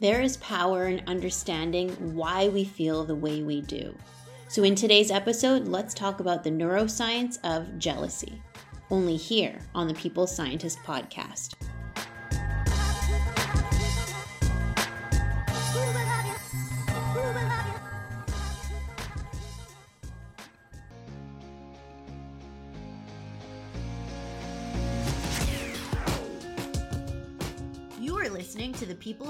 There is power in understanding why we feel the way we do. So, in today's episode, let's talk about the neuroscience of jealousy, only here on the People's Scientist podcast.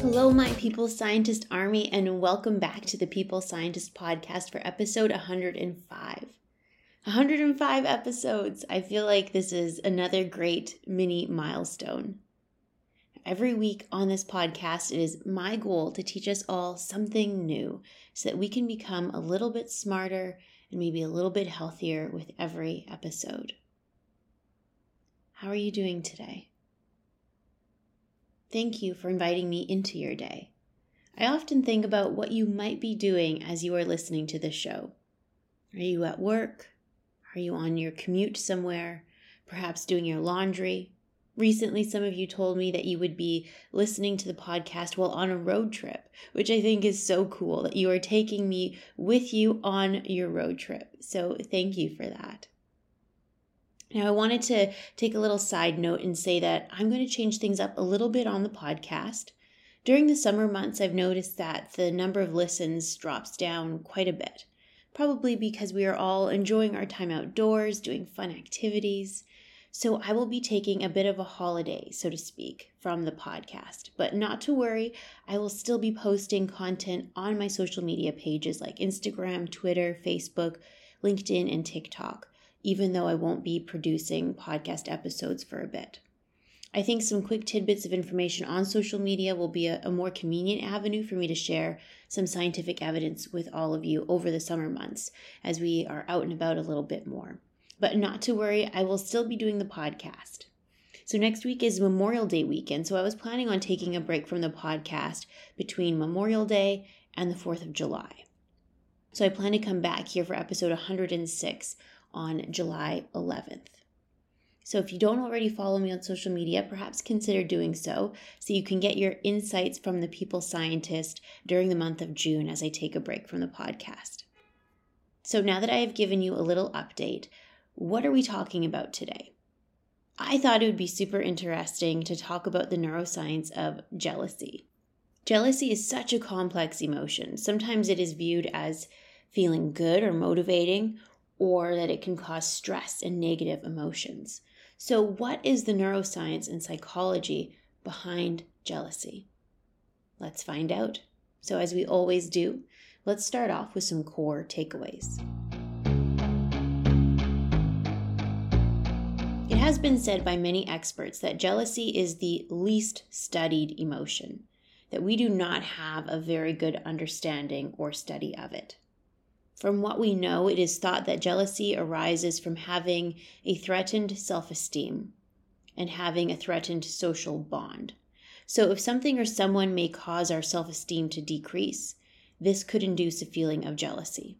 Hello, my People's Scientist Army, and welcome back to the People's Scientist Podcast for episode 105. 105 episodes. I feel like this is another great mini milestone. Every week on this podcast, it is my goal to teach us all something new so that we can become a little bit smarter and maybe a little bit healthier with every episode. How are you doing today? Thank you for inviting me into your day. I often think about what you might be doing as you are listening to this show. Are you at work? Are you on your commute somewhere? Perhaps doing your laundry? Recently, some of you told me that you would be listening to the podcast while on a road trip, which I think is so cool that you are taking me with you on your road trip. So, thank you for that. Now, I wanted to take a little side note and say that I'm going to change things up a little bit on the podcast. During the summer months, I've noticed that the number of listens drops down quite a bit, probably because we are all enjoying our time outdoors, doing fun activities. So I will be taking a bit of a holiday, so to speak, from the podcast. But not to worry, I will still be posting content on my social media pages like Instagram, Twitter, Facebook, LinkedIn, and TikTok even though I won't be producing podcast episodes for a bit. I think some quick tidbits of information on social media will be a, a, more convenient avenue for me to share some scientific evidence with all of you over the summer months as we are out and about a little bit more. But not to worry, I will still be doing the podcast. So, next week is Memorial Day weekend, so I was planning on taking a break from the podcast between Memorial Day and the 4th of July. So, I plan to come back here for episode 106 on July 11th. So if you don't already follow me on social media, perhaps consider doing so so you can get your insights from the people's scientist during the month of June as I take a break from the podcast. So now that I have given you a little update, what are we talking about today? I thought it would be super interesting to talk about the neuroscience of jealousy. Jealousy is such a complex emotion. Sometimes it is viewed as feeling good or motivating, or that it can cause stress and negative emotions. So, what is the neuroscience and psychology behind jealousy? Let's find out. So, as we always do, let's start off with some core takeaways. It has been said by many experts that jealousy is the least studied emotion, that we do not have a very good understanding or study of it. From what we know, it is thought that jealousy arises from having a threatened self esteem and having a threatened social bond. So, if something or someone may cause our self esteem to decrease, this could induce a feeling of jealousy.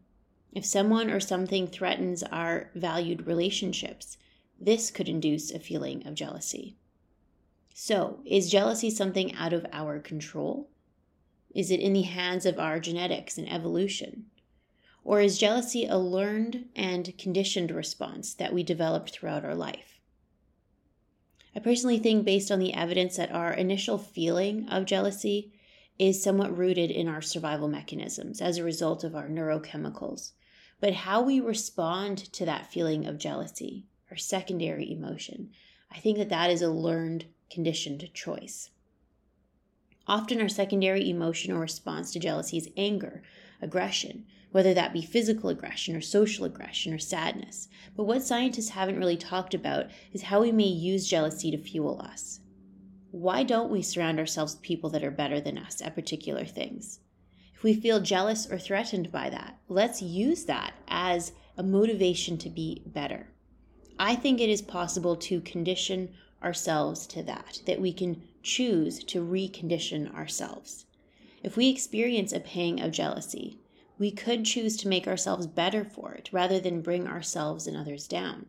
If someone or something threatens our valued relationships, this could induce a feeling of jealousy. So, is jealousy something out of our control? Is it in the hands of our genetics and evolution? Or is jealousy a learned and conditioned response that we developed throughout our life? I personally think, based on the evidence, that our initial feeling of jealousy is somewhat rooted in our survival mechanisms as a result of our neurochemicals. But how we respond to that feeling of jealousy, our secondary emotion, I think that that is a learned, conditioned choice. Often, our secondary emotion or response to jealousy is anger, aggression, whether that be physical aggression or social aggression or sadness. But what scientists haven't really talked about is how we may use jealousy to fuel us. why don't we surround ourselves with people that are better than us at particular things? If we feel jealous or threatened by that, let's use that as a motivation to be better. I think it is possible to condition ourselves to that, that we can choose to recondition ourselves. If we experience a pang of jealousy, we could choose to make ourselves better for it rather than bring ourselves and others down.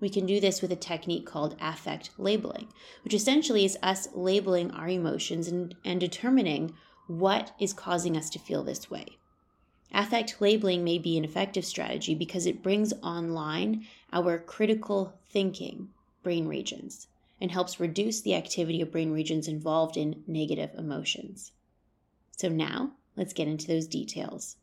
We can do this with a technique called affect labeling, which essentially is us labeling our emotions and, and determining what is causing us to feel this way. Affect labeling may be an effective strategy because it brings online our critical thinking brain regions and helps reduce the activity of brain regions involved in negative emotions. So, now let's get into those details.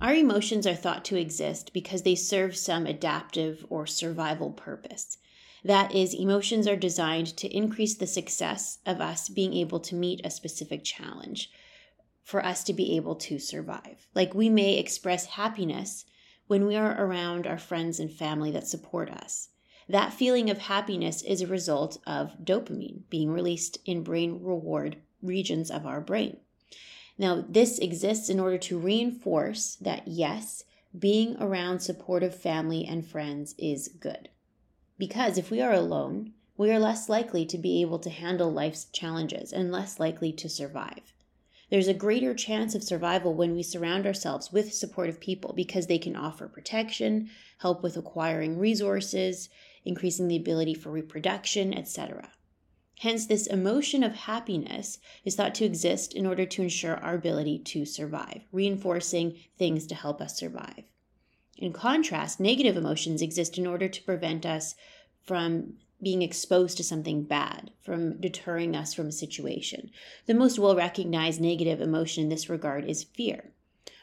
Our emotions are thought to exist because they serve some adaptive or survival purpose. That is, emotions are designed to increase the success of us being able to meet a specific challenge, for us to be able to survive. Like we may express happiness when we are around our friends and family that support us. That feeling of happiness is a result of dopamine being released in brain reward regions of our brain. Now, this exists in order to reinforce that yes, being around supportive family and friends is good. Because if we are alone, we are less likely to be able to handle life's challenges and less likely to survive. There's a greater chance of survival when we surround ourselves with supportive people because they can offer protection, help with acquiring resources, increasing the ability for reproduction, etc. Hence, this emotion of happiness is thought to exist in order to ensure our ability to survive, reinforcing things to help us survive. In contrast, negative emotions exist in order to prevent us from being exposed to something bad, from deterring us from a situation. The most well recognized negative emotion in this regard is fear.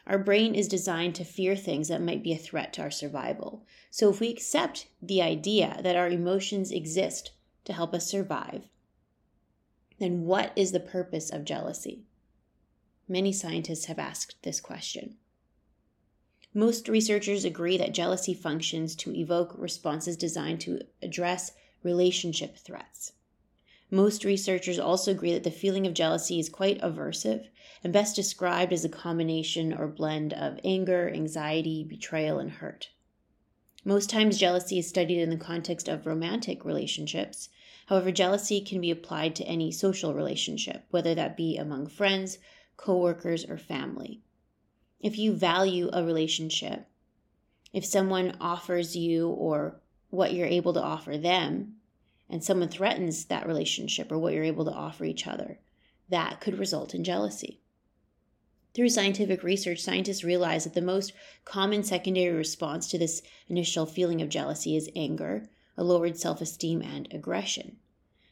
Our brain is designed to fear things that might be a threat to our survival. So, if we accept the idea that our emotions exist to help us survive, then what is the purpose of jealousy? Many scientists have asked this question. Most researchers agree that jealousy functions to evoke responses designed to address relationship threats. Most researchers also agree that the feeling of jealousy is quite aversive and best described as a combination or blend of anger, anxiety, betrayal, and hurt. Most times, jealousy is studied in the context of romantic relationships, However, jealousy can be applied to any social relationship, whether that be among friends, coworkers, or family. If you value a relationship, if someone offers you or what you're able to offer them, and someone threatens that relationship or what you're able to offer each other, that could result in jealousy. Through scientific research, scientists realize that the most common secondary response to this initial feeling of jealousy is anger, a lowered self esteem, and aggression.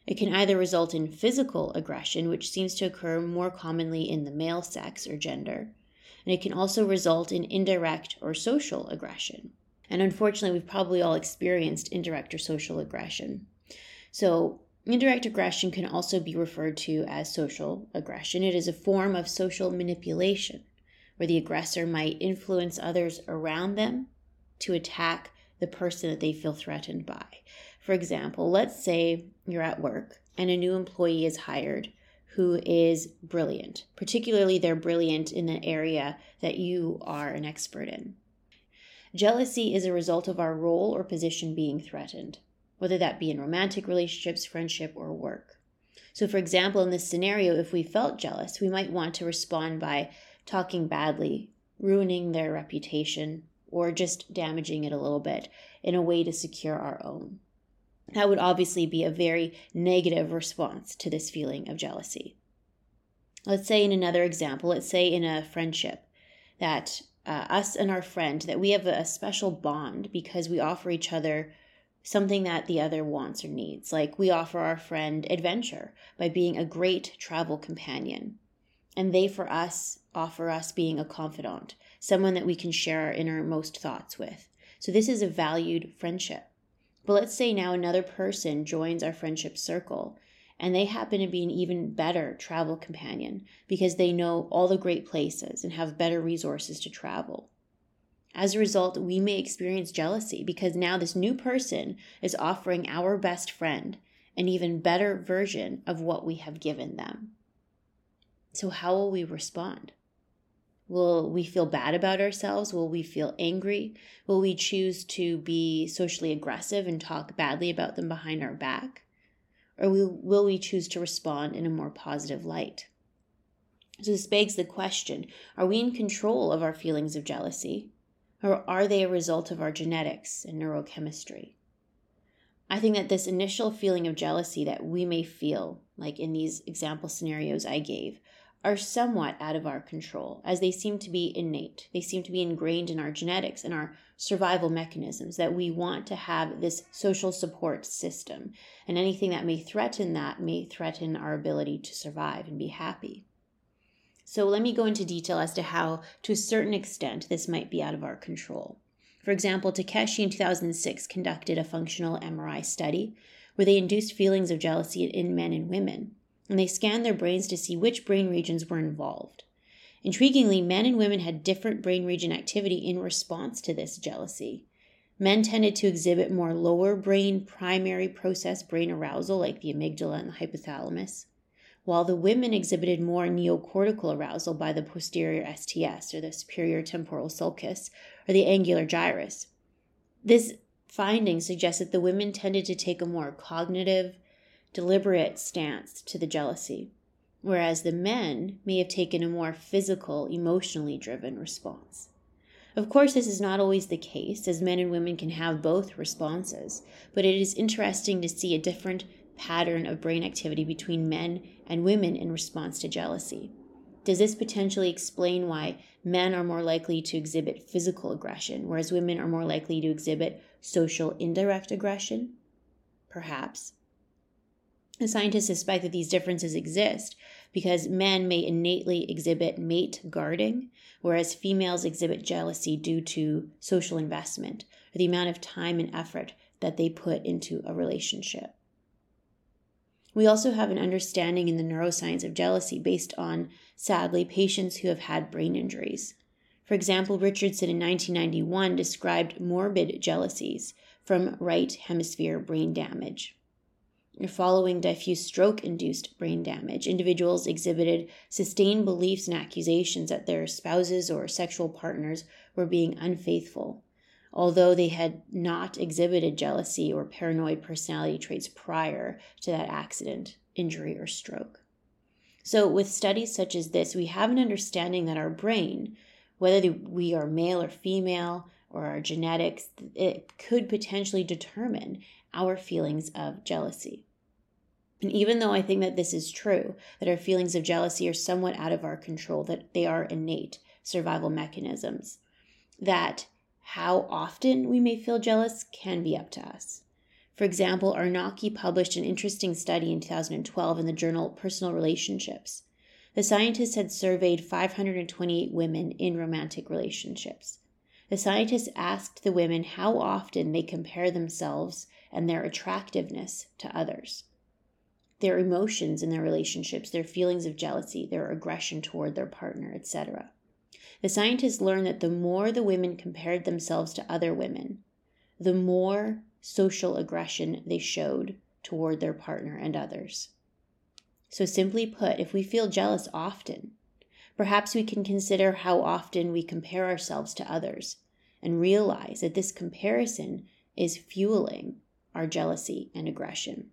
It can either result in physical aggression, which seems to occur more commonly in the male sex or gender, and it can also result in indirect or social aggression. And unfortunately, we've probably all experienced indirect or social aggression. So, indirect aggression can also be referred to as social aggression. It is a form of social manipulation where the aggressor might influence others around them to attack the person that they feel threatened by. For example, let's say you're at work and a new employee is hired who is brilliant, particularly they're brilliant in an area that you are an expert in. Jealousy is a result of our role or position being threatened, whether that be in romantic relationships, friendship, or work. So, for example, in this scenario, if we felt jealous, we might want to respond by talking badly, ruining their reputation, or just damaging it a little bit in a way to secure our own. That would obviously be a very negative response to this feeling of jealousy. Let's say in another example, let's say in a friendship that uh, us and our friend that we have a special bond because we offer each other something that the other wants or needs. Like we offer our friend adventure by being a great travel companion. And they, for us, offer us being a confidant someone that we can share our innermost thoughts with. So this is a valued friendship. But let's say now another person joins our friendship circle and they happen to be an even better travel companion because they know all the great places and have better resources to travel. As a result, we may experience jealousy because now this new person is offering our best friend an even better version of what we have given them. So, how will we respond? Will we feel bad about ourselves? Will we feel angry? Will we choose to be socially aggressive and talk badly about them behind our back? Or will we choose to respond in a more positive light? So, this begs the question are we in control of our feelings of jealousy? Or are they a result of our genetics and neurochemistry? I think that this initial feeling of jealousy that we may feel, like in these example scenarios I gave, are somewhat out of our control, as they seem to be innate. They seem to be ingrained in our genetics and our survival mechanisms that we want to have this social support system. And anything that may threaten that may threaten our ability to survive and be happy. So let me go into detail as to how, to a certain extent, this might be out of our control. For example, Takeshi in 2006 conducted a functional MRI study where they induced feelings of jealousy in men and women and they scanned their brains to see which brain regions were involved. Intriguingly, men and women had different brain region activity in response to this jealousy. Men tended to exhibit more lower brain primary process brain arousal, like the amygdala and the hypothalamus, while the women exhibited more neocortical arousal by the posterior STS, or the superior temporal sulcus, or the angular gyrus. This finding suggests that the women tended to take a more cognitive, deliberate stance to the jealousy, whereas the men may have taken a more physical, emotionally driven response. Of course, this is not always the case, as men and women can have both responses, but it is interesting to see a different pattern of brain activity between men and women in response to jealousy. Does this potentially explain why men are more likely to exhibit physical aggression, whereas women are more likely to exhibit social indirect aggression? Perhaps. The scientists suspect that these differences exist because men may innately exhibit mate guarding, whereas females exhibit jealousy due to social investment or the amount of time and effort that they put into a relationship. We also have an understanding in the neuroscience of jealousy based on, sadly, patients who have had brain injuries. For example, Richardson in 1991 described morbid jealousies from right hemisphere brain damage. Following diffuse stroke induced brain damage, individuals exhibited sustained beliefs and accusations that their spouses or sexual partners were being unfaithful, although they had not exhibited jealousy or paranoid personality traits prior to that accident, injury, or stroke. So, with studies such as this, we have an understanding that our brain, whether we are male or female, or our genetics, it could potentially determine our feelings of jealousy. And even though I think that this is true, that our feelings of jealousy are somewhat out of our control, that they are innate survival mechanisms, that how often we may feel jealous can be up to us. For example, Arnocky published an interesting study in 2012 in the journal Personal Relationships. The scientists had surveyed 528 women in romantic relationships. The scientists asked the women how often they compare themselves and their attractiveness to others their emotions in their relationships, their feelings of jealousy, their aggression toward their partner, etc. The scientists learned that the more the women compared themselves to other women, the more social aggression they showed toward their partner and others. So, simply put, if we feel jealous often, perhaps we can consider how often we compare ourselves to others and realize that this comparison is fueling our jealousy and aggression.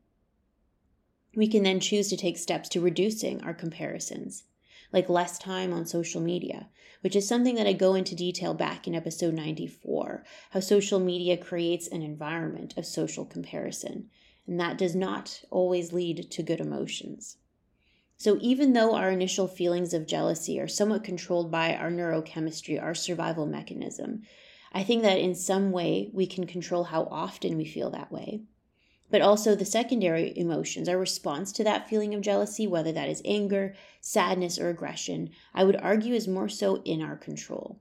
We can then choose to take steps to reducing our comparisons, like less time on social media, which is something that I go into detail back in episode 94 how social media creates an environment of social comparison, and that does not always lead to good emotions. So, even though our initial feelings of jealousy are somewhat controlled by our neurochemistry, our survival mechanism, I think that in some way we can control how often we feel that way but also the secondary emotions, our response to that feeling of jealousy, whether that is anger, sadness, or aggression, I would argue is more so in our control.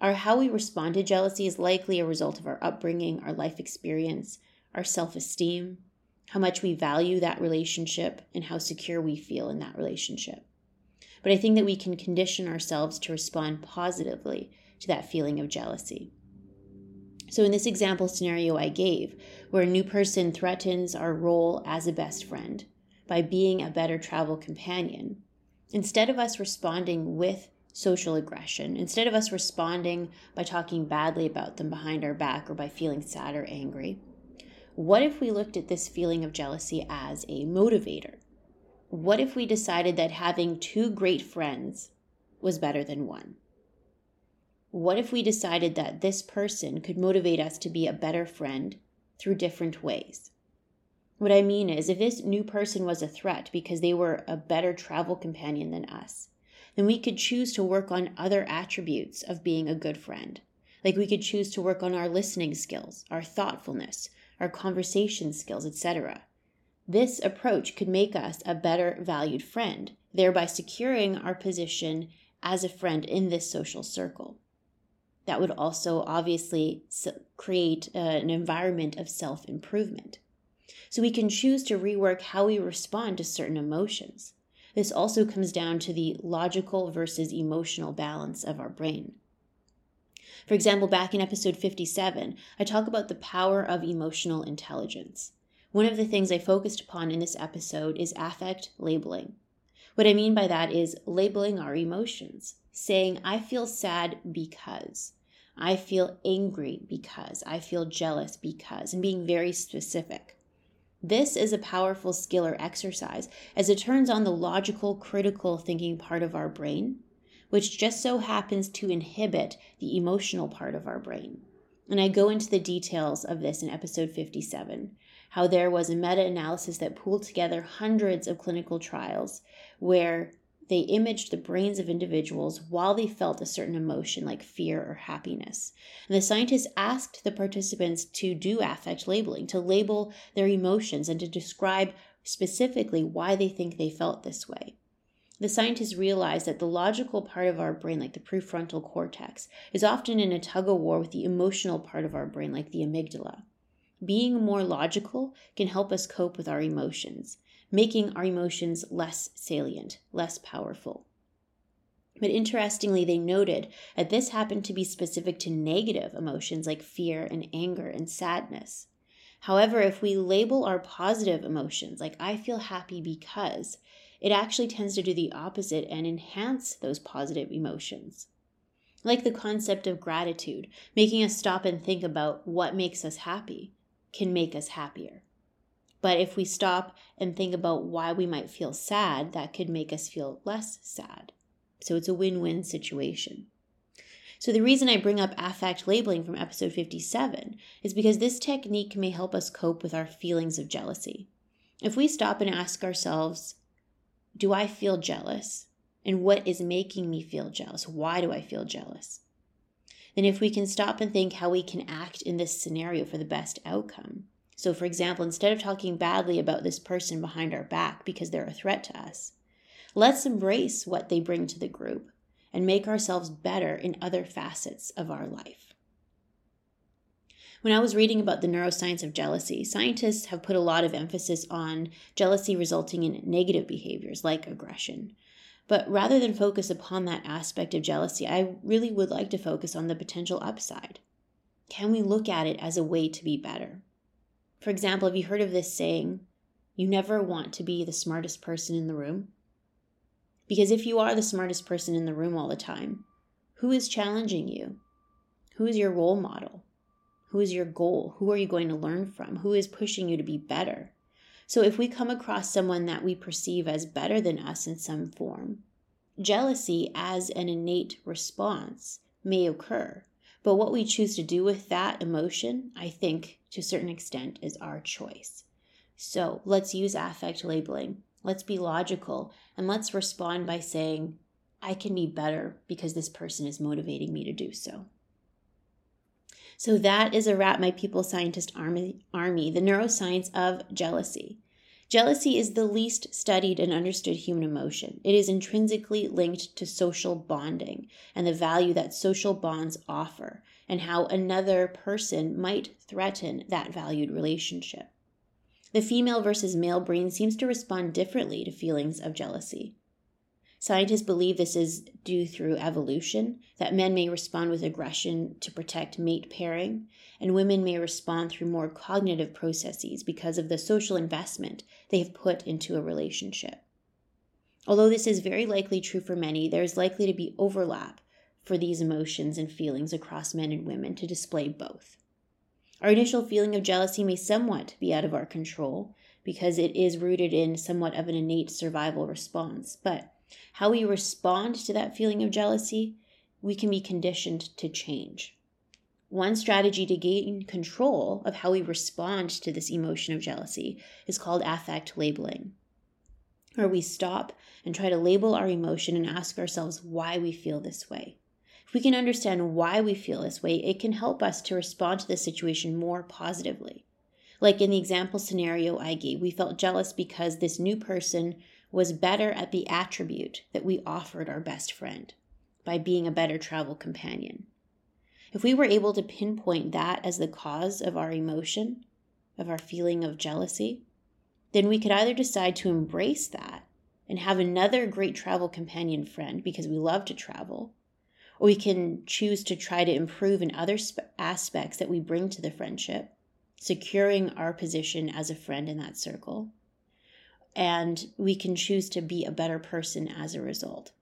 Our how we respond to jealousy is likely a result of our upbringing, our life experience, our self esteem, how much we value that relationship, and how secure we feel in that relationship. But I think that we can condition ourselves to respond positively to that feeling of jealousy. So, in this example scenario I gave, where a new person threatens our role as a best friend by being a better travel companion, instead of us responding with social aggression, instead of us responding by talking badly about them behind our back or by feeling sad or angry, what if we looked at this feeling of jealousy as a motivator? What if we decided that having two great friends was better than one? What if we decided that this person could motivate us to be a better friend through different ways? What I mean is, if this new person was a threat because they were a better travel companion than us, then we could choose to work on other attributes of being a good friend. Like we could choose to work on our listening skills, our thoughtfulness, our conversation skills, etc. This approach could make us a better valued friend, thereby securing our position as a friend in this social circle that would also obviously create uh, an environment of self improvement. So we can choose to rework how we respond to certain emotions. This also comes down to the logical versus emotional balance of our brain. For example, back in episode 57, I talk about the power of emotional intelligence. One of the things I focused upon in this episode is affect labeling. What I mean by that is labeling our emotions, saying, I feel sad because, I feel angry because, I feel jealous because, and being very specific. This is a powerful skill or exercise as it turns on the logical, critical thinking part of our brain, which just so happens to inhibit the emotional part of our brain. And I go into the details of this in episode 57 how there was a meta analysis that pooled together hundreds of clinical trials where they imaged the brains of individuals while they felt a certain emotion like fear or happiness. And the scientists asked the participants to do affect labeling, to label their emotions and to describe specifically why they think they felt this way. The scientists realized that the logical part of our brain, like the prefrontal cortex, is often in a tug of war with the emotional part of our brain, like the amygdala. Being more logical can help us cope with our emotions making our emotions less salient, less powerful. But interestingly, they noted that this happened to be specific to negative emotions like fear and anger and sadness. However, if we label our positive emotions, like I feel happy because, it actually tends to do the opposite and enhance those positive emotions. Like the concept of gratitude, making us stop and think about what makes us happy can make us happier. But if we stop and think about why we might feel sad, that could make us feel less sad. So it's a win win situation. So, the reason I bring up affect labeling from episode 57 is because this technique may help us cope with our feelings of jealousy. If we stop and ask ourselves, Do I feel jealous? And what is making me feel jealous? Why do I feel jealous? Then, if we can stop and think how we can act in this scenario for the best outcome, so, for example, instead of talking badly about this person behind our back because they're a threat to us, let's embrace what they bring to the group and make ourselves better in other facets of our life. When I was reading about the neuroscience of jealousy, scientists have put a lot of emphasis on jealousy resulting in negative behaviors like aggression. But rather than focus upon that aspect of jealousy, I really would like to focus on the potential upside. Can we look at it as a way to be better? For example, have you heard of this saying, you never want to be the smartest person in the room? Because if you are the smartest person in the room all the time, who is challenging you? Who is your role model? Who is your goal? Who are you going to learn from? Who is pushing you to be better? So if we come across someone that we perceive as better than us in some form, jealousy as an innate response may occur. But what we choose to do with that emotion, I think, to a certain extent, is our choice. So let's use affect labeling. Let's be logical and let's respond by saying, I can be better because this person is motivating me to do so. So that is a wrap, my people's scientist army, army, the neuroscience of jealousy. Jealousy is the least studied and understood human emotion. It is intrinsically linked to social bonding and the value that social bonds offer, and how another person might threaten that valued relationship. The female versus male brain seems to respond differently to feelings of jealousy. Scientists believe this is due through evolution, that men may respond with aggression to protect mate pairing, and women may respond through more cognitive processes because of the social investment they have put into a relationship. Although this is very likely true for many, there is likely to be overlap for these emotions and feelings across men and women to display both. Our initial feeling of jealousy may somewhat be out of our control because it is rooted in somewhat of an innate survival response, but how we respond to that feeling of jealousy, we can be conditioned to change. One strategy to gain control of how we respond to this emotion of jealousy is called affect labeling, where we stop and try to label our emotion and ask ourselves why we feel this way. If we can understand why we feel this way, it can help us to respond to the situation more positively. Like in the example scenario I gave, we felt jealous because this new person was better at the attribute that we offered our best friend by being a better travel companion. If we were able to pinpoint that as the cause of our emotion, of our feeling of jealousy, then we could either decide to embrace that and have another great travel companion friend because we love to travel, or we can choose to try to improve in other sp- aspects that we bring to the friendship, securing our position as a friend in that circle and we can choose to be a better person as a result.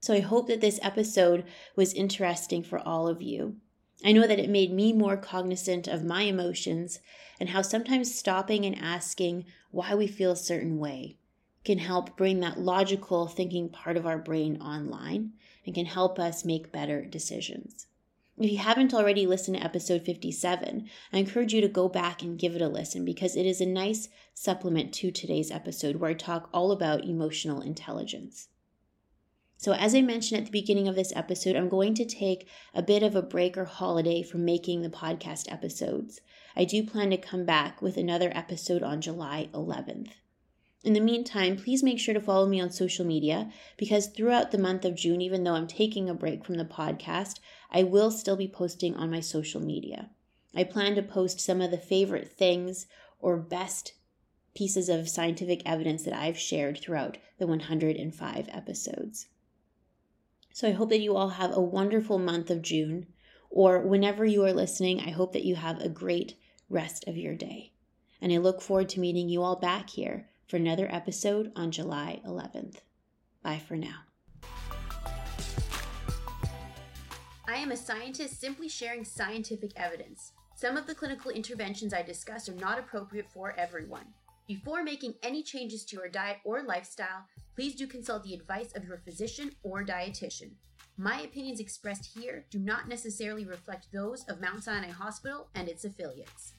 So I hope that this episode was interesting for all of you. I know that it made me more cognizant of my emotions and how sometimes stopping and asking why we feel a certain way can help bring that logical thinking part of our brain online and can help us make better decisions. If you haven't already listened to episode 57, I encourage you to go back and give it a listen because it is a nice supplement to today's episode where I talk all about emotional intelligence. So, as I mentioned at the beginning of this episode, I'm going to take a bit of a break or holiday from making the podcast episodes. I do plan to come back with another episode on July 11th. In the meantime, please make sure to follow me on social media because throughout the month of June, even though I'm taking a break from the podcast, I will still be posting on my social media. I plan to post some of the favorite things or best pieces of scientific evidence that I've shared throughout the 105 episodes. So I hope that you all have a wonderful month of June, or whenever you are listening, I hope that you have a great rest of your day. And I look forward to meeting you all back here for another episode on July 11th. Bye for now. I am a scientist simply sharing scientific evidence. Some of the clinical interventions I discuss are not appropriate for everyone. Before making any changes to your diet or lifestyle, please do consult the advice of your physician or dietitian. My opinions expressed here do not necessarily reflect those of Mount Sinai Hospital and its affiliates.